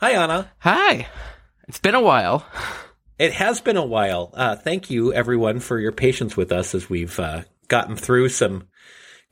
Hi, Ana. Hi. It's been a while. It has been a while. Uh, thank you, everyone, for your patience with us as we've uh, gotten through some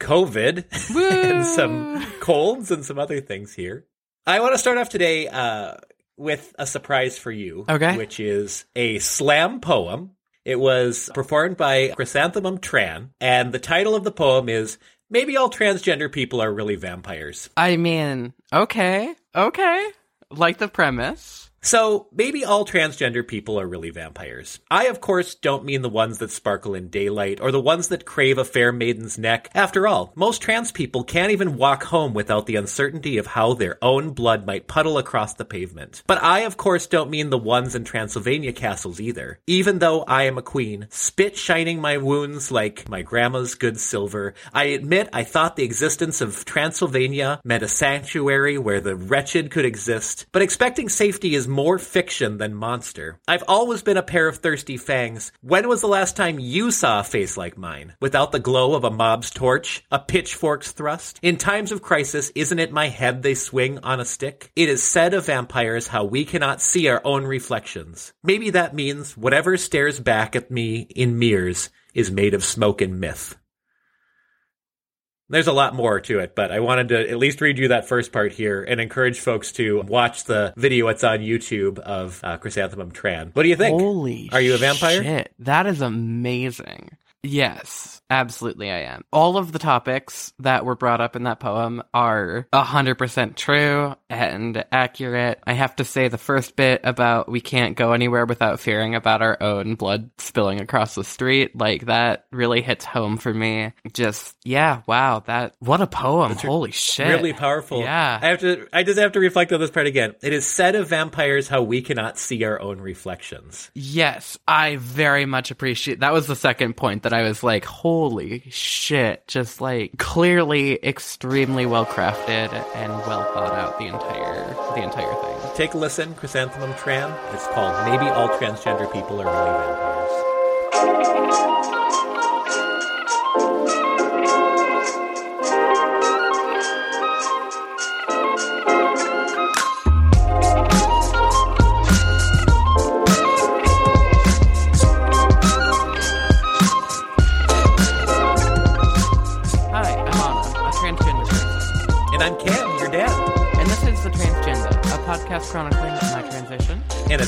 COVID and some colds and some other things here. I want to start off today uh, with a surprise for you, Okay. which is a slam poem. It was performed by Chrysanthemum Tran, and the title of the poem is "Maybe all transgender people are really vampires." I mean, okay, okay. Like the premise. So, maybe all transgender people are really vampires. I, of course, don't mean the ones that sparkle in daylight or the ones that crave a fair maiden's neck. After all, most trans people can't even walk home without the uncertainty of how their own blood might puddle across the pavement. But I, of course, don't mean the ones in Transylvania castles either. Even though I am a queen, spit shining my wounds like my grandma's good silver, I admit I thought the existence of Transylvania meant a sanctuary where the wretched could exist, but expecting safety is more fiction than monster. I've always been a pair of thirsty fangs. When was the last time you saw a face like mine? Without the glow of a mob's torch, a pitchfork's thrust? In times of crisis, isn't it my head they swing on a stick? It is said of vampires how we cannot see our own reflections. Maybe that means whatever stares back at me in mirrors is made of smoke and myth. There's a lot more to it, but I wanted to at least read you that first part here and encourage folks to watch the video that's on YouTube of uh, Chrysanthemum Tran. What do you think? Holy Are you a vampire? Shit, that is amazing. Yes, absolutely I am. All of the topics that were brought up in that poem are 100% true and accurate. I have to say the first bit about we can't go anywhere without fearing about our own blood spilling across the street, like that really hits home for me. Just, yeah, wow, that, what a poem. Holy shit. Really powerful. Yeah. I have to. I just have to reflect on this part again. It is said of vampires how we cannot see our own reflections. Yes, I very much appreciate that was the second point that I was like, holy shit, just like clearly extremely well crafted and well thought out the entire the entire thing. Take a listen, Chrysanthemum Tran. It's called "Maybe All Transgender People Are Really Vampires."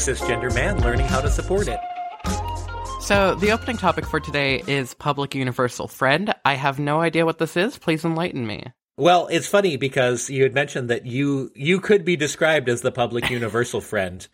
Cisgender man learning how to support it. So, the opening topic for today is public universal friend. I have no idea what this is. Please enlighten me. Well, it's funny because you had mentioned that you you could be described as the public universal friend,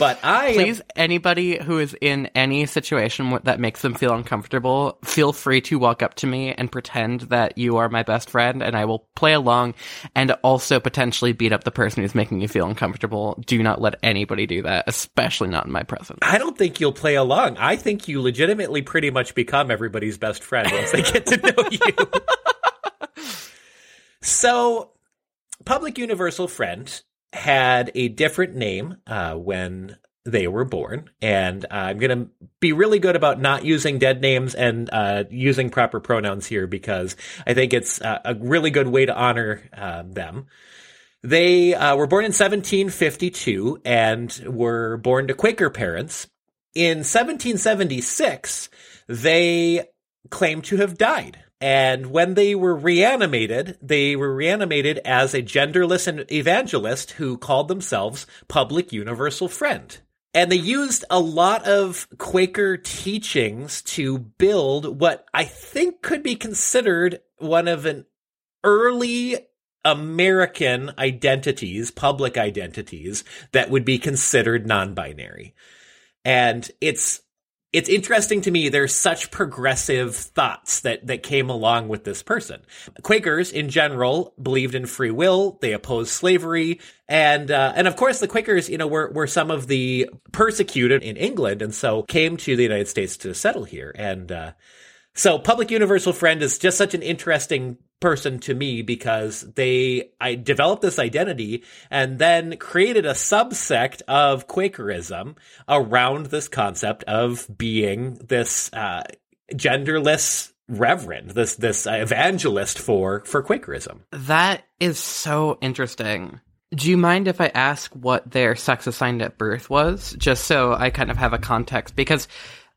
but I am- Please, anybody who is in any situation that makes them feel uncomfortable, feel free to walk up to me and pretend that you are my best friend, and I will play along and also potentially beat up the person who's making you feel uncomfortable. Do not let anybody do that, especially not in my presence. I don't think you'll play along. I think you legitimately pretty much become everybody's best friend once they get to know you. so, Public Universal Friend had a different name uh, when they were born, and I'm going to be really good about not using dead names and uh, using proper pronouns here because I think it's uh, a really good way to honor uh, them. They uh, were born in 1752 and were born to Quaker parents. In 1776, they claimed to have died. And when they were reanimated, they were reanimated as a genderless evangelist who called themselves Public Universal Friend. And they used a lot of Quaker teachings to build what I think could be considered one of an early American identities, public identities that would be considered non-binary. And it's it's interesting to me there's such progressive thoughts that that came along with this person. Quakers in general believed in free will, they opposed slavery, and uh, and of course the Quakers, you know, were were some of the persecuted in England and so came to the United States to settle here and uh so Public Universal Friend is just such an interesting person to me because they I developed this identity and then created a subsect of Quakerism around this concept of being this uh, genderless reverend, this this evangelist for for Quakerism. That is so interesting. Do you mind if I ask what their sex assigned at birth was? Just so I kind of have a context. Because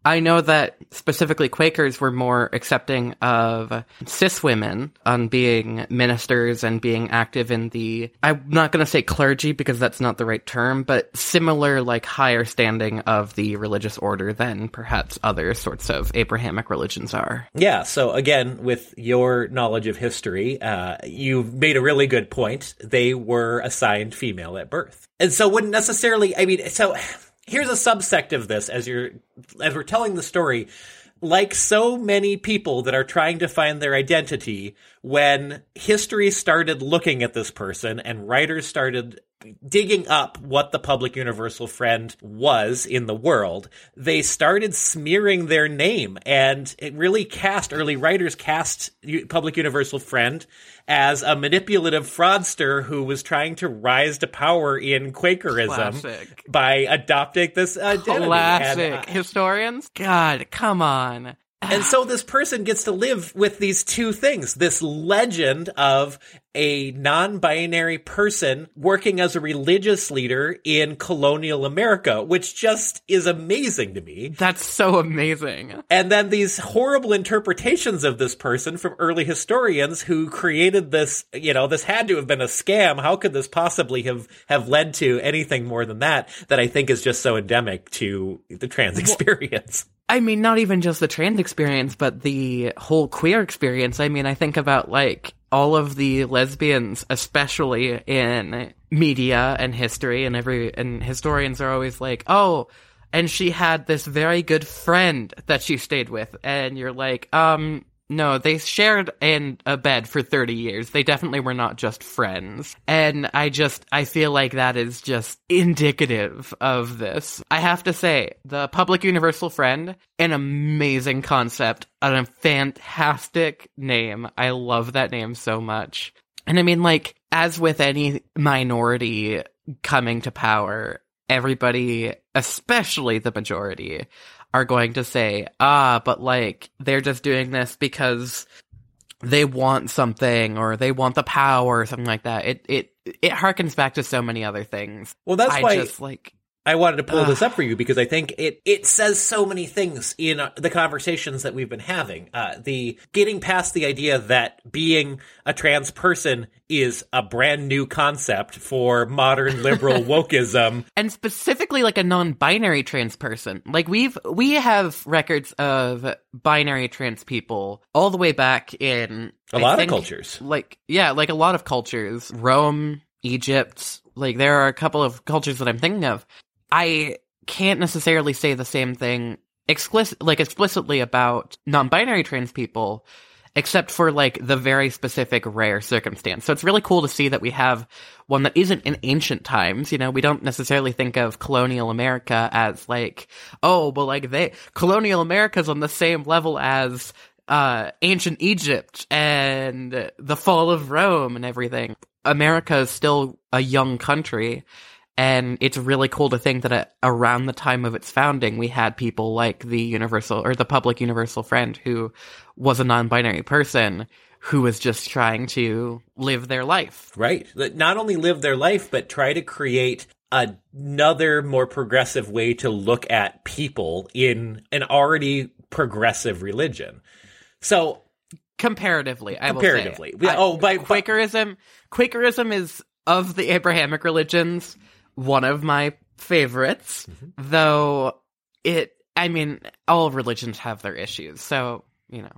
I know that specifically Quakers were more accepting of cis women on being ministers and being active in the, I'm not going to say clergy because that's not the right term, but similar, like higher standing of the religious order than perhaps other sorts of Abrahamic religions are. Yeah. So again, with your knowledge of history, uh, you've made a really good point. They were assigned female at birth. And so wouldn't necessarily, I mean, so here's a subsect of this as you're as we're telling the story. Like so many people that are trying to find their identity when history started looking at this person and writers started digging up what the public universal friend was in the world, they started smearing their name and it really cast early writers cast public universal friend as a manipulative fraudster who was trying to rise to power in Quakerism Classic. by adopting this identity. Classic. And, uh, Historians? God, come on. And so this person gets to live with these two things this legend of a non binary person working as a religious leader in colonial America, which just is amazing to me. That's so amazing. And then these horrible interpretations of this person from early historians who created this, you know, this had to have been a scam. How could this possibly have, have led to anything more than that? That I think is just so endemic to the trans experience. I mean, not even just the trans experience, but the whole queer experience. I mean, I think about like all of the lesbians, especially in media and history, and every and historians are always like, oh, and she had this very good friend that she stayed with, and you're like, um, no, they shared in a bed for 30 years. They definitely were not just friends. And I just, I feel like that is just indicative of this. I have to say, the public universal friend, an amazing concept, a fantastic name. I love that name so much. And I mean, like, as with any minority coming to power, everybody, especially the majority, are going to say, ah, but like, they're just doing this because they want something or they want the power or something like that. It, it, it harkens back to so many other things. Well, that's I why just like, I wanted to pull this up for you because I think it it says so many things in uh, the conversations that we've been having. Uh, the getting past the idea that being a trans person is a brand new concept for modern liberal wokeism. and specifically like a non-binary trans person. Like we've we have records of binary trans people all the way back in A I lot of cultures. Like yeah, like a lot of cultures. Rome, Egypt, like there are a couple of cultures that I'm thinking of. I can't necessarily say the same thing explicit like explicitly about non-binary trans people except for like the very specific rare circumstance. So it's really cool to see that we have one that isn't in ancient times. You know, we don't necessarily think of colonial America as like, oh, well, like they, colonial America's on the same level as, uh, ancient Egypt and the fall of Rome and everything. America is still a young country. And it's really cool to think that at, around the time of its founding, we had people like the universal or the public universal friend who was a non-binary person who was just trying to live their life. Right. Not only live their life, but try to create another more progressive way to look at people in an already progressive religion. So Comparatively, I Comparatively. will say. I- oh, by- Quakerism. Quakerism is of the Abrahamic religions one of my favorites, Mm-hmm. though it. I mean, all religions have their issues, so you know.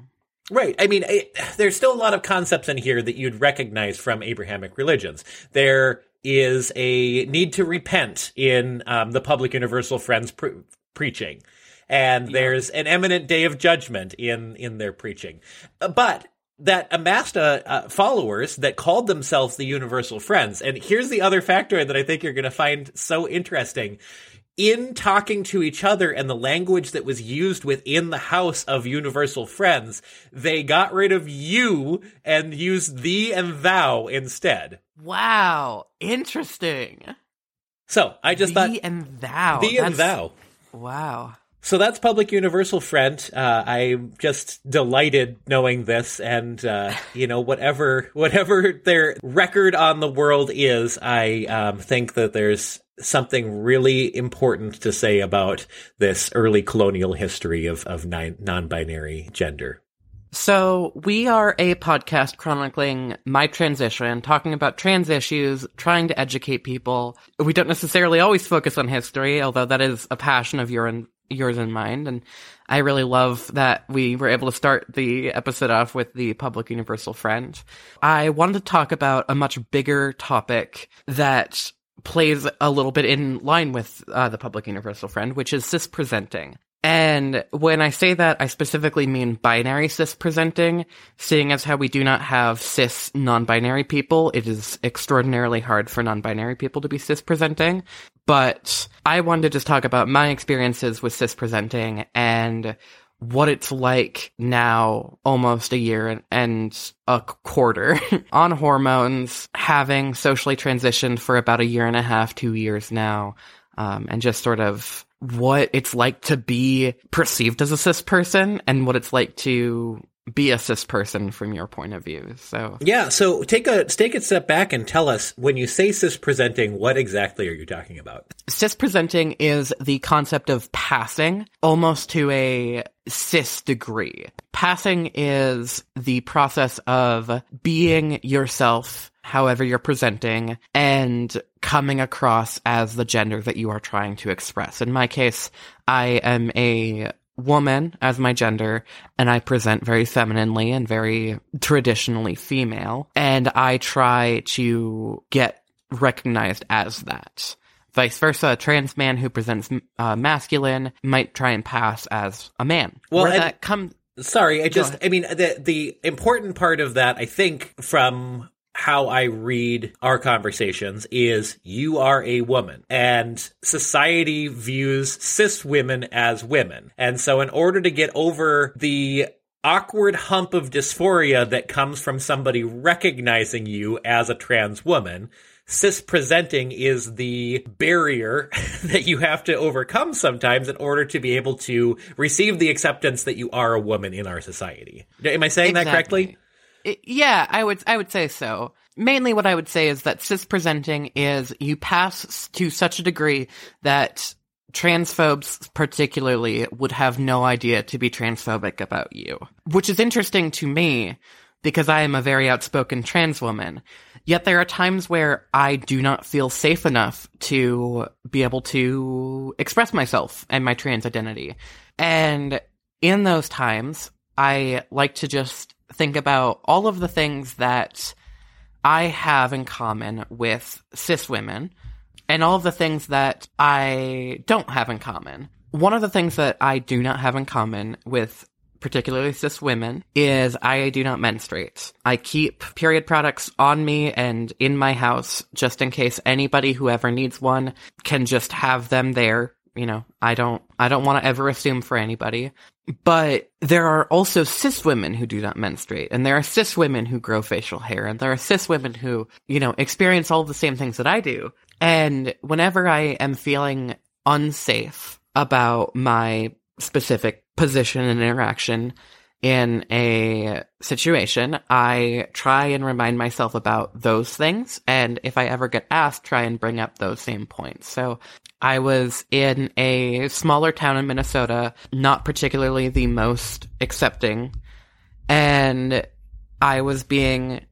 Right. I mean, it, there's still a lot of concepts in here that you'd recognize from Abrahamic religions. There is a need to repent in um, the public universal friends pre- preaching, and there's an imminent day of judgment in in their preaching. Uh, But that amassed uh, uh, followers that called themselves the universal friends. And here's the other factor that I think you're going to find so interesting in talking to each other and the language that was used within the house of universal friends, they got rid of you and used thee and thou instead. Wow, interesting. So I just thee thought Thee and thou. thee and thou. Wow. So that's Public Universal Friend. Uh, I'm just delighted knowing this, and uh, you know whatever whatever their record on the world is, I um, think that there's something really important to say about this early colonial history of of non-binary gender. So, we are a podcast chronicling my transition, talking about trans issues, trying to educate people. We don't necessarily always focus on history, although that is a passion of your and yours in mind. And I really love that we were able to start the episode off with the public universal friend. I wanted to talk about a much bigger topic that plays a little bit in line with uh, the public universal friend, which is cis presenting. And when I say that, I specifically mean binary cis presenting, seeing as how we do not have cis non binary people, it is extraordinarily hard for non binary people to be cis presenting. But I wanted to just talk about my experiences with cis presenting and what it's like now, almost a year and a quarter on hormones, having socially transitioned for about a year and a half, two years now, um, and just sort of what it's like to be perceived as a cis person and what it's like to be a cis person from your point of view. So yeah, so take a take a step back and tell us when you say cis presenting, what exactly are you talking about? Cis presenting is the concept of passing almost to a cis degree. Passing is the process of being yourself however you're presenting and coming across as the gender that you are trying to express. In my case, I am a woman as my gender and I present very femininely and very traditionally female and I try to get recognized as that. Vice versa, a trans man who presents uh, masculine might try and pass as a man. Well, Where that comes Sorry, I just I mean the the important part of that I think from how I read our conversations is you are a woman and society views cis women as women. And so in order to get over the awkward hump of dysphoria that comes from somebody recognizing you as a trans woman, cis presenting is the barrier that you have to overcome sometimes in order to be able to receive the acceptance that you are a woman in our society. Am I saying exactly. that correctly? Yeah, I would I would say so. Mainly what I would say is that cis presenting is you pass to such a degree that transphobes particularly would have no idea to be transphobic about you. Which is interesting to me because I am a very outspoken trans woman. Yet there are times where I do not feel safe enough to be able to express myself and my trans identity. And in those times, I like to just think about all of the things that I have in common with cis women and all of the things that I don't have in common. One of the things that I do not have in common with particularly cis women, is I do not menstruate. I keep period products on me and in my house just in case anybody who ever needs one can just have them there you know, I don't, I don't want to ever assume for anybody. But there are also cis women who do not menstruate, and there are cis women who grow facial hair, and there are cis women who, you know, experience all the same things that I do. And whenever I am feeling unsafe about my specific position and interaction in a situation, I try and remind myself about those things. And if I ever get asked, try and bring up those same points. So I was in a smaller town in Minnesota, not particularly the most accepting, and I was being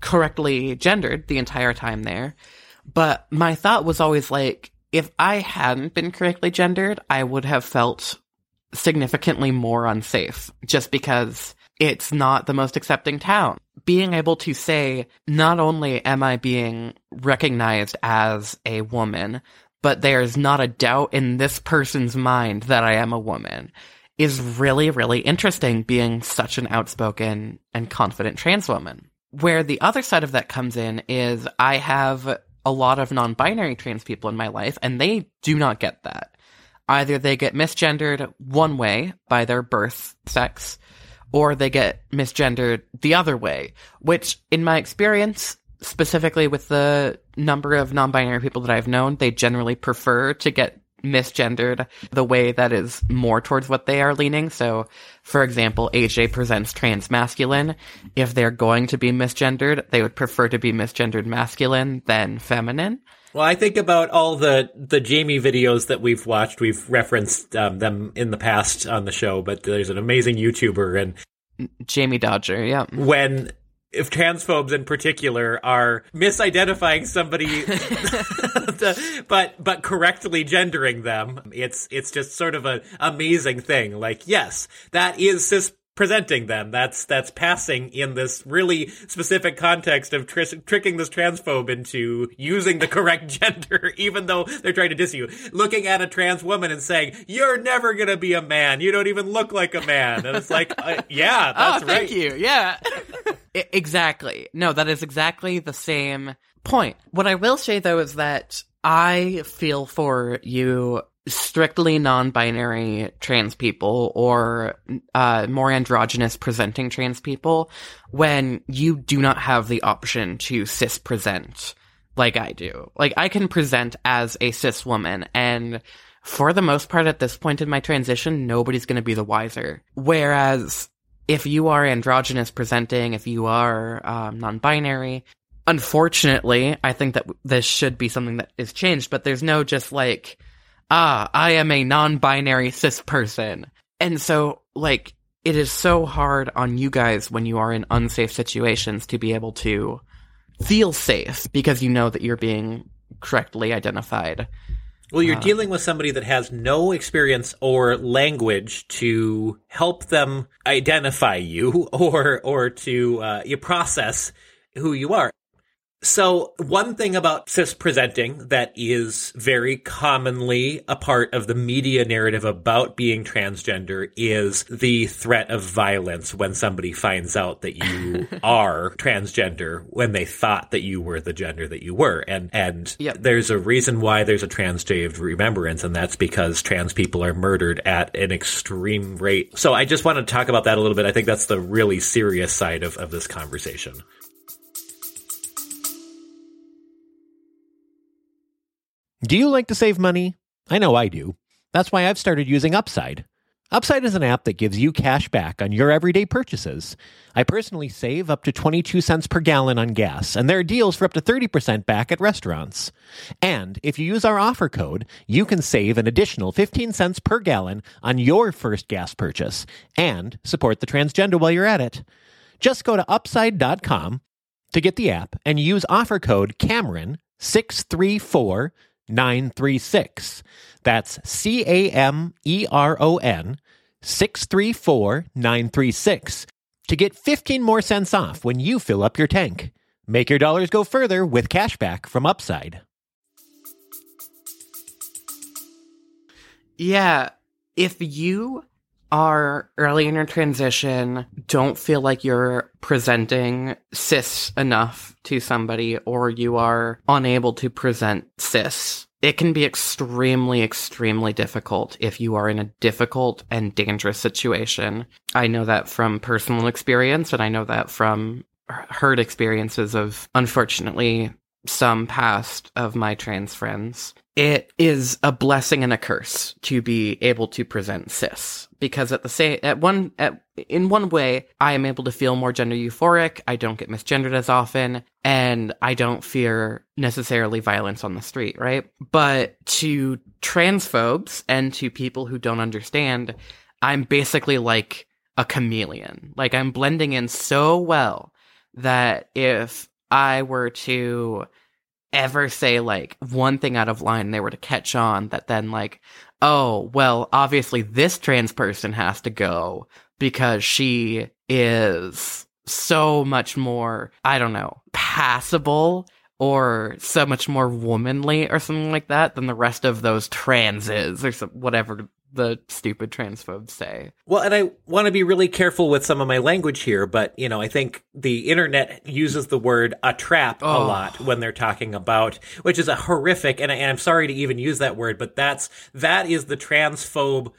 correctly gendered the entire time there. But my thought was always like, if I hadn't been correctly gendered, I would have felt significantly more unsafe just because it's not the most accepting town. Being able to say, not only am I being recognized as a woman, but there's not a doubt in this person's mind that I am a woman is really, really interesting being such an outspoken and confident trans woman. Where the other side of that comes in is I have a lot of non binary trans people in my life, and they do not get that. Either they get misgendered one way by their birth sex, or they get misgendered the other way, which, in my experience, specifically with the number of non-binary people that I've known, they generally prefer to get misgendered the way that is more towards what they are leaning. So, for example, AJ presents trans masculine. If they're going to be misgendered, they would prefer to be misgendered masculine than feminine. Well, I think about all the the Jamie videos that we've watched. We've referenced um, them in the past on the show, but there's an amazing YouTuber, and Jammidodger, yeah. when if transphobes in particular are misidentifying somebody but but correctly gendering them it's it's just sort of an amazing thing like yes that is cis presenting them that's that's passing in this really specific context of tr- tricking this transphobe into using the correct gender even though they're trying to diss you looking at a trans woman and saying you're never going to be a man you don't even look like a man and it's like uh, yeah that's oh, right thank you. Yeah. I- exactly. No, that is exactly the same point. What I will say though is that I feel for you strictly non-binary trans people or uh, more androgynous presenting trans people when you do not have the option to cis present like I do. Like I can present as a cis woman and for the most part at this point in my transition, nobody's going to be the wiser. Whereas if you are androgynous presenting, if you are um, non-binary, unfortunately, I think that this should be something that is changed. But there's no just like, ah, I am a non-binary cis person, and so like it is so hard on you guys when you are in unsafe situations to be able to feel safe because you know that you're being correctly identified. Well, you're dealing with somebody that has no experience or language to help them identify you or or to uh, you process who you are. So, one thing about cis presenting that is very commonly a part of the media narrative about being transgender is the threat of violence when somebody finds out that you are transgender when they thought that you were the gender that you were. And and Yep. there's a reason why there's a trans day of remembrance, and that's because trans people are murdered at an extreme rate. So I just want to talk about that a little bit. I think that's the really serious side of, of this conversation. Do you like to save money? I know I do. That's why I've started using Upside. Upside is an app that gives you cash back on your everyday purchases. I personally save up to 22 cents per gallon on gas, and there are deals for up to 30% back at restaurants. And if you use our offer code, you can save an additional 15 cents per gallon on your first gas purchase and support the transgender while you're at it. Just go to upside.com to get the app and use offer code Cameron 634 936. That's C A M E R O N 634 936 to get 15 more cents off when you fill up your tank. Make your dollars go further with cashback from Upside. Yeah, if you are early in your transition, don't feel like you're presenting cis enough to somebody, or you are unable to present cis, it can be extremely, extremely difficult if you are in a difficult and dangerous situation. I know that from personal experience, and I know that from heard experiences of, unfortunately, some past of my trans friends. It is a blessing and a curse to be able to present cis because at the same at one at in one way I am able to feel more gender euphoric. I don't get misgendered as often, and I don't fear necessarily violence on the street. Right, but to transphobes and to people who don't understand, I'm basically like a chameleon. Like I'm blending in so well that if I were to ever say like one thing out of line, they were to catch on that then like, oh, well, obviously this trans person has to go because she is so much more, I don't know, passable or so much more womanly or something like that than the rest of those transes or some, whatever the stupid transphobes say. Well, and I want to be really careful with some of my language here, but you know, I think the internet uses the word a trap a Oh. lot when they're talking about, which is a horrific, and, I, and I'm sorry to even use that word, but that's that is the transphobe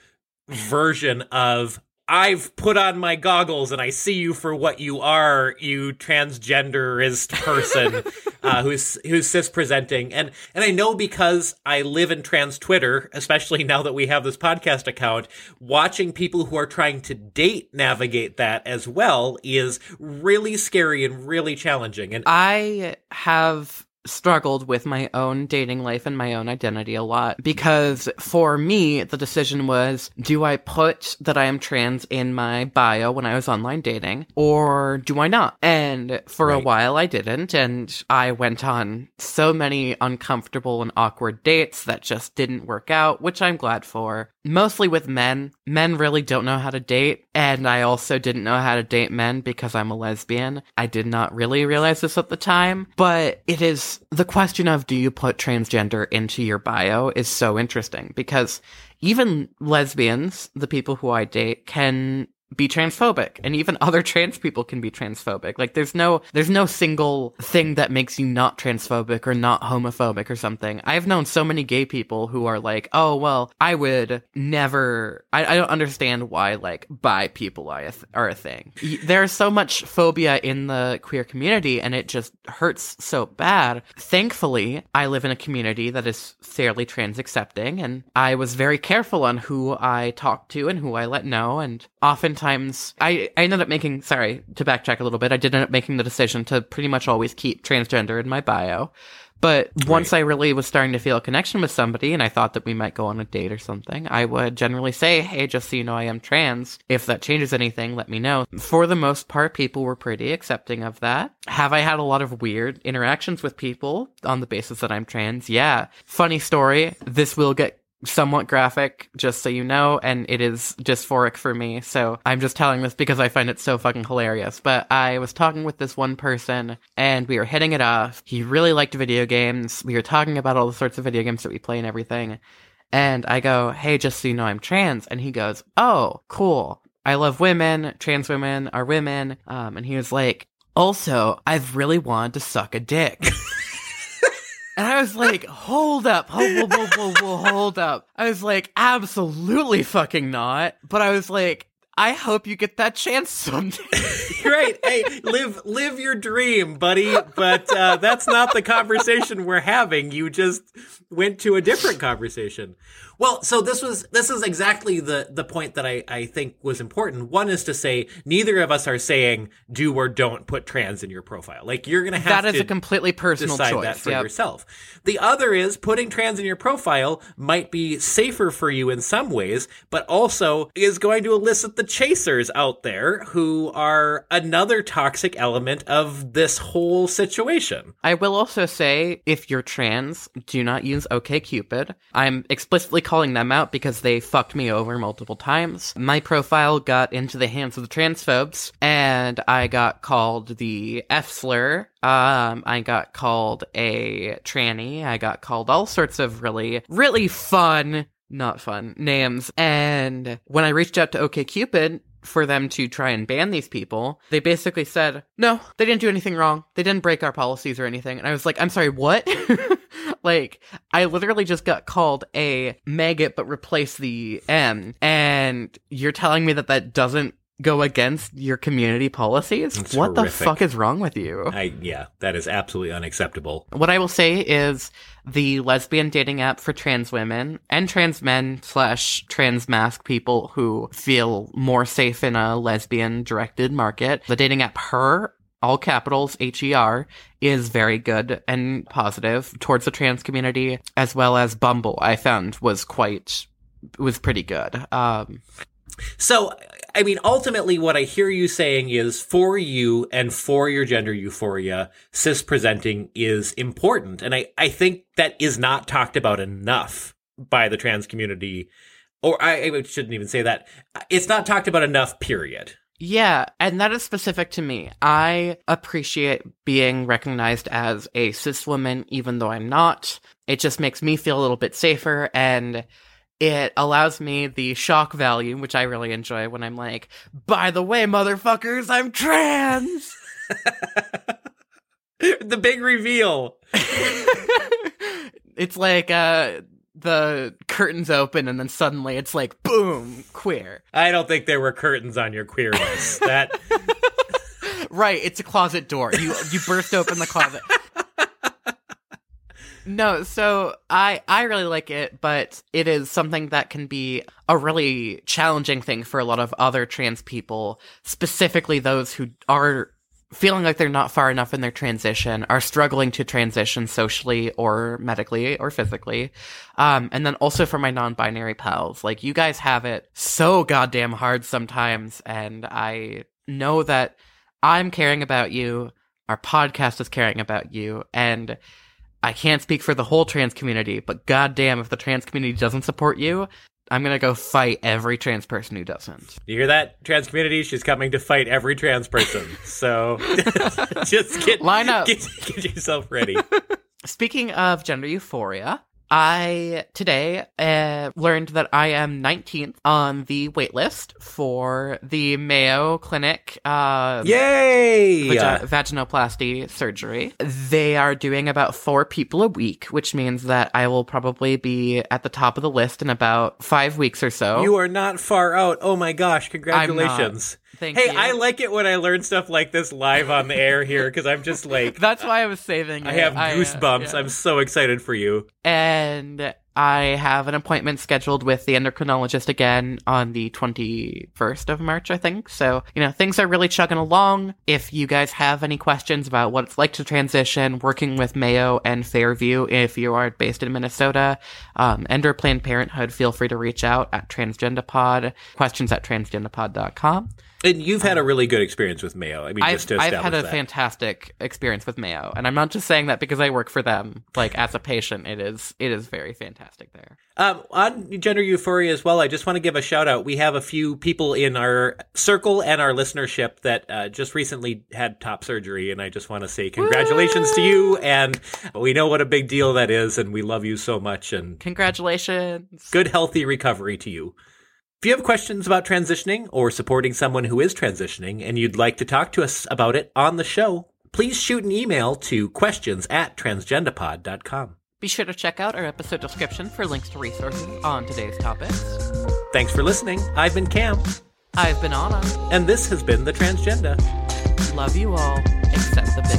version of I've put on my goggles and I see you for what you are, you transgenderist person uh, who's who's cis presenting. And and I know because I live in trans Twitter, especially now that we have this podcast account, watching people who are trying to date navigate that as well is really scary and really challenging. And I have struggled with my own dating life and my own identity a lot because for me, the decision was do I put that I am trans in my bio when I was online dating or do I not? And for Right. a while I didn't. And I went on so many uncomfortable and awkward dates that just didn't work out, which I'm glad for. Mostly with men. Men really don't know how to date. And I also didn't know how to date men because I'm a lesbian. I did not really realize this at the time, but it is the question of do you put transgender into your bio is so interesting because even lesbians, the people who I date, can be transphobic. And even other trans people can be transphobic. Like there's no there's no single thing that makes you not transphobic or not homophobic or something. I've known so many gay people who are like oh well i would never i, I don't understand why like bi people are a, th- are a thing. There's so much phobia in the queer community and it just hurts so bad. Thankfully i live in a community that is fairly trans accepting and i was very careful on who i talked to and who i let know and oftentimes I, I ended up making sorry to backtrack a little bit i did end up making the decision to pretty much always keep transgender in my bio but once I really was starting to feel a connection with somebody and I thought that we might go on a date or something, I would generally say, Hey, just so you know, I am trans. If that changes anything, let me know. For the most part, people were pretty accepting of that. Have I had a lot of weird interactions with people on the basis that I'm trans? Yeah. Funny story. This will get somewhat graphic, just so you know, and it is dysphoric for me. So I'm just telling this because I find it so fucking hilarious. But I was talking with this one person and we were hitting it off. He really liked video games. We were talking about all the sorts of video games that we play and everything. And I go, hey, just so you know, I'm trans. And he goes, oh, cool. I love women. Trans women are women. Um, and he was like, also, I've really wanted to suck a dick. And I was like, hold up, hold, whoa, whoa, hold up. I was like, absolutely fucking not. But I was like, I hope you get that chance someday. right. Hey, live live your dream, buddy. But uh, that's not the conversation we're having. You just went to a different conversation. Well, so this was this is exactly the the point that I I think was important. One is to say neither of us are saying do or don't put trans in your profile. Like you're gonna have that is to a completely personal decide choice. that for Yep. yourself. The other is putting trans in your profile might be safer for you in some ways, but also is going to elicit the chasers out there who are another toxic element of this whole situation. I will also say, if you're trans, do not use OKCupid. I'm explicitly calling them out because they fucked me over multiple times. My profile got into the hands of the transphobes, and I got called the F slur. Um, I got called a tranny. I got called all sorts of really, really fun, not fun names. And when I reached out to OKCupid, for them to try and ban these people, they basically said, no, they didn't do anything wrong. They didn't break our policies or anything. And I was like, I'm sorry, what? like, I literally just got called a maggot, but replace the M. And you're telling me that that doesn't go against your community policies? It's what the fuck is wrong with you? I yeah, that is absolutely unacceptable. What I will say is the lesbian dating app for trans women and trans men slash trans mask people who feel more safe in a lesbian directed market. The dating app Her, all capitals H E R, is very good and positive towards the trans community, as well as Bumble. I found was quite was pretty good. Um, So, I mean, ultimately, what I hear you saying is for you and for your gender euphoria, cis presenting is important. And I, I think that is not talked about enough by the trans community. Or I, I shouldn't even say that. It's not talked about enough, period. Yeah, and that is specific to me. I appreciate being recognized as a cis woman, even though I'm not. It just makes me feel a little bit safer, and it allows me the shock value, which I really enjoy when I'm like, by the way, motherfuckers, I'm trans! the big reveal. it's like, uh, the curtains open and then suddenly it's like boom, queer. I don't think there were curtains on your queerness. That Right, it's a closet door. You you burst open the closet. No, so I I really like it, but it is something that can be a really challenging thing for a lot of other trans people, specifically those who are feeling like they're not far enough in their transition, are struggling to transition socially or medically or physically. Um, and then also for my non-binary pals, like you guys have it so goddamn hard sometimes, and I know that I'm caring about you. Our podcast is caring about you, and I can't speak for the whole trans community, but goddamn, if the trans community doesn't support you, I'm gonna go fight every trans person who doesn't. you hear that, trans community? She's coming to fight every trans person. So just get Line up. Get, get yourself ready. Speaking of gender euphoria, I today uh, learned that I am 19th on the waitlist for the Mayo Clinic uh, Yay! vagi- vaginoplasty surgery. They are doing about four people a week, which means that I will probably be at the top of the list in about five weeks or so. You are not far out. Oh my gosh! Congratulations. Thank hey, you. I like it when I learn stuff like this live on the air here because I'm just like That's why I was saving. I it. have uh, goosebumps. yeah. I'm so excited for you. and I have an appointment scheduled with the endocrinologist again on the 21st of March, I think. So, you know, things are really chugging along. If you guys have any questions about what it's like to transition, working with Mayo and Fairview, if you are based in Minnesota, um, and or Planned Parenthood, feel free to reach out at TransgendaPod, questions at transgendapod.com. And you've had a really good experience with Mayo. I mean, I've, just to I've had a that. fantastic experience with Mayo, and I'm not just saying that because I work for them. Like as a patient, it is it is very fantastic there. Um, on gender euphoria as well, I just want to give a shout out. We have a few people in our circle and our listenership that uh, just recently had top surgery, and I just want to say congratulations to you. And we know what a big deal that is, and we love you so much. And Congratulations. good, healthy recovery to you. If you have questions about transitioning or supporting someone who is transitioning and you'd like to talk to us about it on the show, please shoot an email to questions at transgendapod.com. Be sure to check out our episode description for links to resources on today's topics. Thanks for listening. I've been Cam, I've been Ana. and this has been The Transgenda. Love you all, except the.